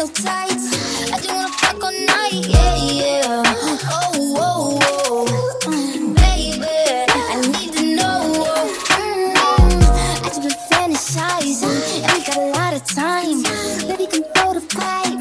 no tights. I just wanna fuck all night, yeah, yeah. Oh, whoa, whoa. Baby, I need to know. Mm -hmm. I just been fantasizing, and we got a lot of time. Baby, can throw the pipe.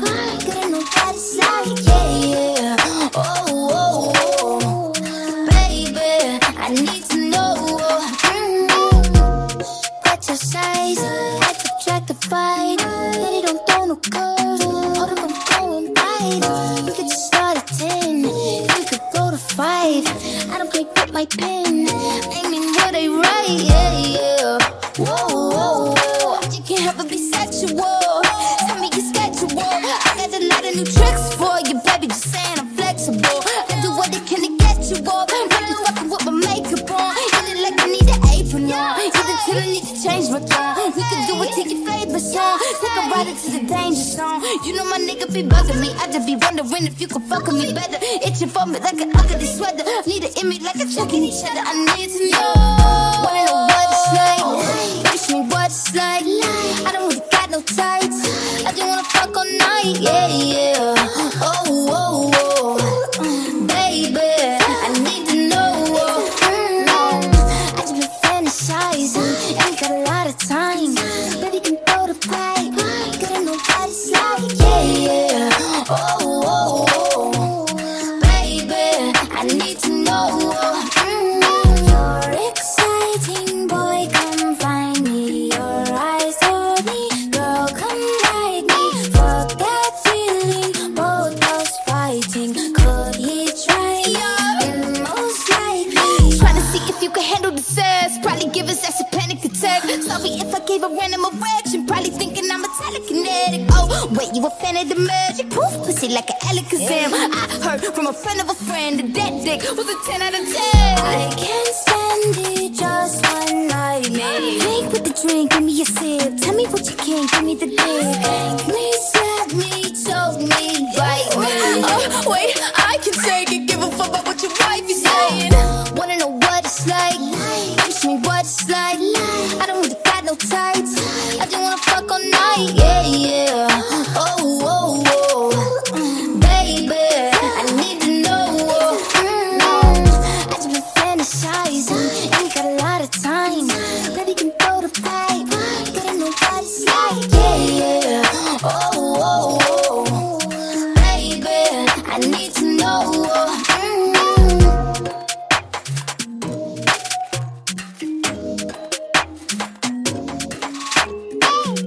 I don't pick up my pen. Aiming what I write, yeah, yeah. Whoa, whoa, whoa. You can't help but be sexual. Tell me your schedule. I got a lot of new tricks for you, baby. Just saying I'm flexible. I do what it can to get you. Really fucking with my makeup on. Look like I need an apron on. The till I need to change my tone. Take a ride into the danger zone. You know my nigga be bugging me. I just be wondering if you could fuck with me better. Itching for me like an ugly sweater. Need it in me like a checking each other. I need to know. Wanna know what it's like? Wish me what you can handle the sass. Probably wait, you a fan of the magic? Poof, pussy like an Alakazam. I heard from a friend of a friend that that dick was a 10 out of 10. I can't stand it just one night. Maybe drink with the drink, give me a sip. Tell me what you can, give me the dick. Make me,